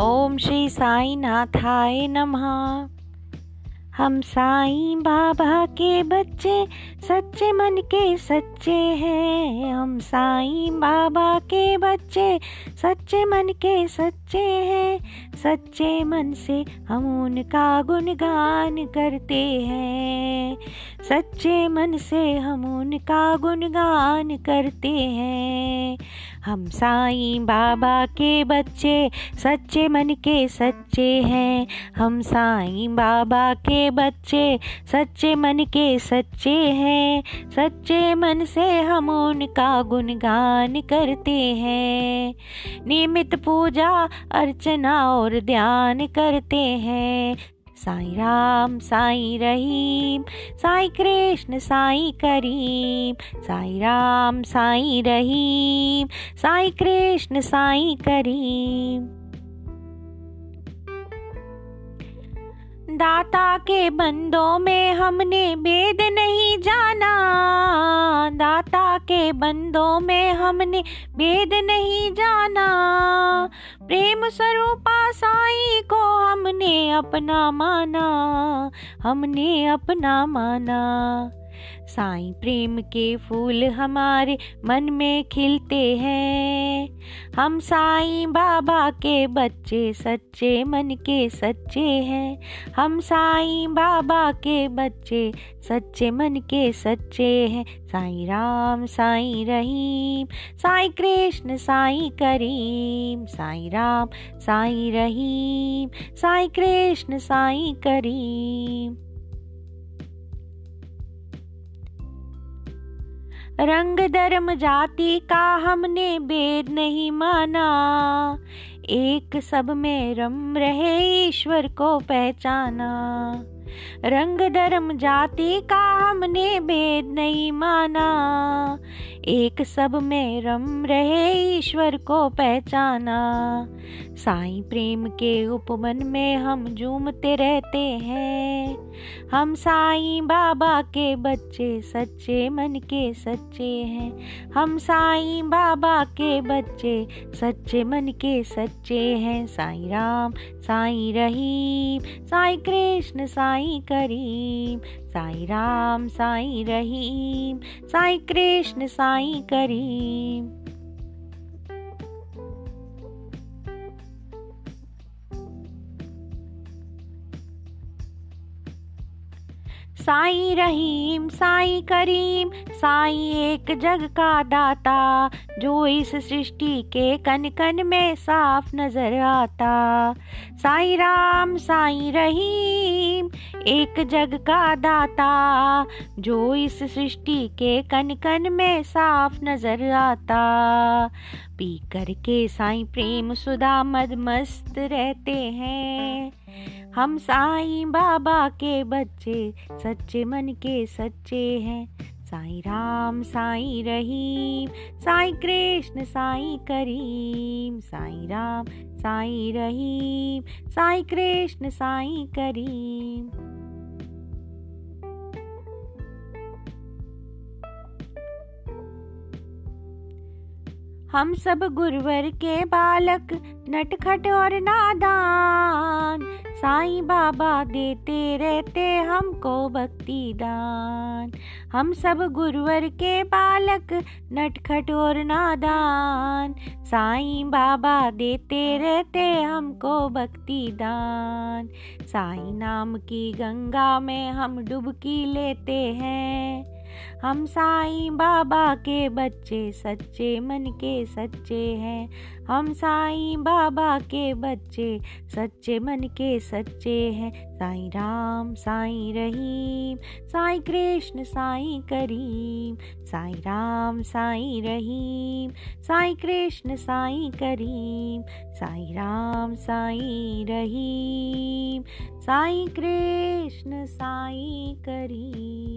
ओम श्री साई नाथाय नमः। हम साई बाबा के बच्चे, सच्चे मन के सच्चे हैं। हम साई बाबा के बच्चे, सच्चे मन के सच्चे हैं। सच्चे मन से हम उनका गुणगान करते हैं। सच्चे मन से हम उनका गुणगान करते हैं। हम साईं बाबा के बच्चे, सच्चे मन के सच्चे हैं। हम साईं बाबा के बच्चे, सच्चे मन के सच्चे हैं। सच्चे मन से हम उनका गुणगान करते हैं। नियमित पूजा, अर्चना और ध्यान करते हैं। साई राम, साई रहीम, साई कृष्ण, साई करीम, साई राम, साई रहीम, साई कृष्ण, साई करीम। दाता के बंदों में हमने भेद नहीं जाना। दाता के बंदों में हमने भेद नहीं जाना। प्रेम स्वरूपा साई हमने अपना माना हमने अपना माना। साईं प्रेम के फूल हमारे मन में खिलते हैं। हम साईं बाबा के बच्चे, सच्चे मन के सच्चे हैं। हम साईं बाबा के बच्चे, सच्चे मन के सच्चे हैं। साईं राम, साईं रहीम, साईं कृष्ण, साईं करीम। साईं राम, साईं रहीम, साईं कृष्ण, साईं करीम। रंग धर्म जाति का हमने भेद नहीं माना। एक सब में रम रहे ईश्वर को पहचाना। रंग धर्म जाति का हमने भेद नहीं माना। एक सब में रम रहे ईश्वर को पहचाना। साईं प्रेम के उपमन में हम झूमते रहते हैं। हम साईं बाबा के बच्चे सच्चे मन के सच्चे हैं। हम साईं बाबा के बच्चे सच्चे मन के सच्चे हैं। साईं राम, साईं रहीम, साईं कृष्ण, साईं करीम साई राम साई रहीम साई कृष्ण साई करीम। साई रहीम, साई करीम, साई एक जग का दाता, जो इस सृष्टि के कन कन में साफ़ नज़र आता। साई राम, साई रहीम एक जग का दाता, जो इस सृष्टि के कन कन में साफ़ नज़र आता। पी करके साई प्रेम सुधा मद मस्त रहते हैं। हम साईं बाबा के बच्चे, सच्चे मन के सच्चे हैं। साईं राम, साईं रहीम, साईं कृष्ण, साईं करीम। साईं राम, साईं रहीम, साईं कृष्ण, साईं करीम। हम सब गुरुवर के बालक, नटखट और नादान। साईं बाबा देते रहते हमको भक्ति दान हम सब गुरुवर के बालक, नटखट और नादान। साईं बाबा देते रहते हमको भक्ति दान साईं नाम की गंगा में हम डुबकी लेते हैं। हम साईं बाबा के बच्चे सच्चे मन के सच्चे हैं। हम साईं बाबा के बच्चे सच्चे मन के सच्चे हैं। साईं राम, साईं रहीम, साईं कृष्ण, साईं करीम, साईं राम, साईं रहीम, साईं कृष्ण, साईं करीम, साईं राम, साईं रहीम, साईं कृष्ण, साईं करीम।